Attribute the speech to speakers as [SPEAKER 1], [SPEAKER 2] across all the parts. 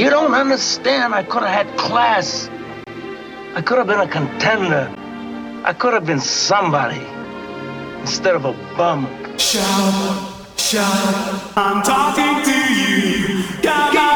[SPEAKER 1] You don't understand. I could have had class. I could have been a contender. I could have been somebody instead of a bum.
[SPEAKER 2] Shout, shout, I'm talking to you.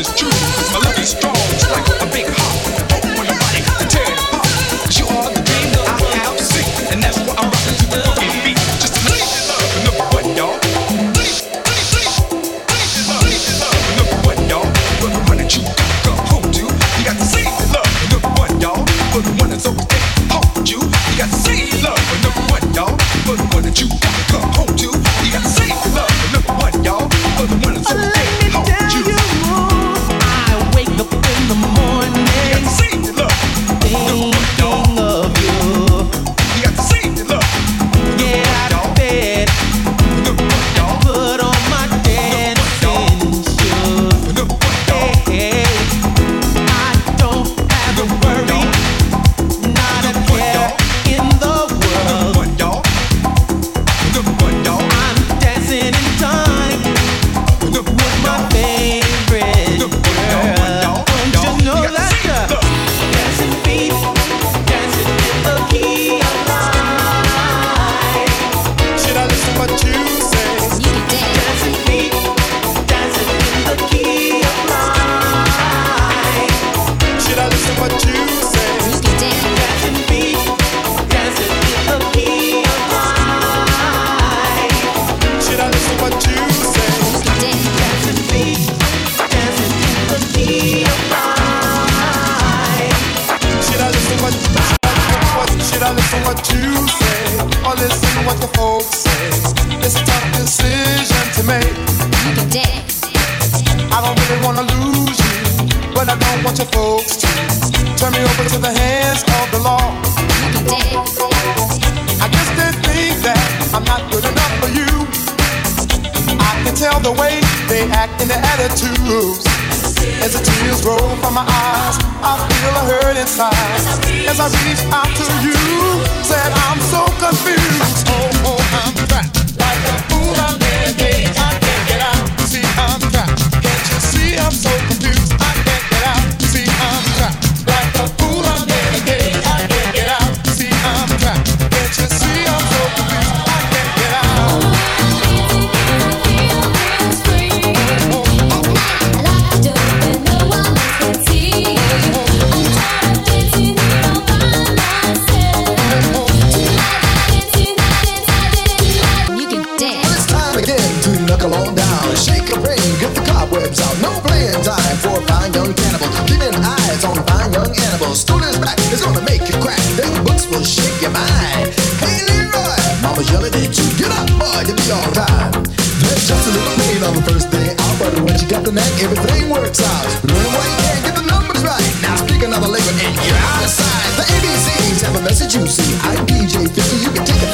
[SPEAKER 3] is true. What the folks say. It's a tough decision to make. I don't really wanna lose you, but I don't want your folks to turn me over to the hands of the law. I guess they think that I'm not good enough for you. I can tell the way they act and their attitudes. As the tears roll from my eyes, I feel a hurt inside. As I reach out to you, said I'm so confused. Oh, oh, I'm trapped like a fool. I'm in
[SPEAKER 4] shake your mind. Hey Leroy, mama's yelling at you. Get up, boy, you'll be all right. There's just a little pain on the first day out, but once you got the knack, everything works out. Running away, you can't get the numbers right. Now speak another language and you're out of sight. The ABCs have a message you see. I'm DJ 50, you can take it.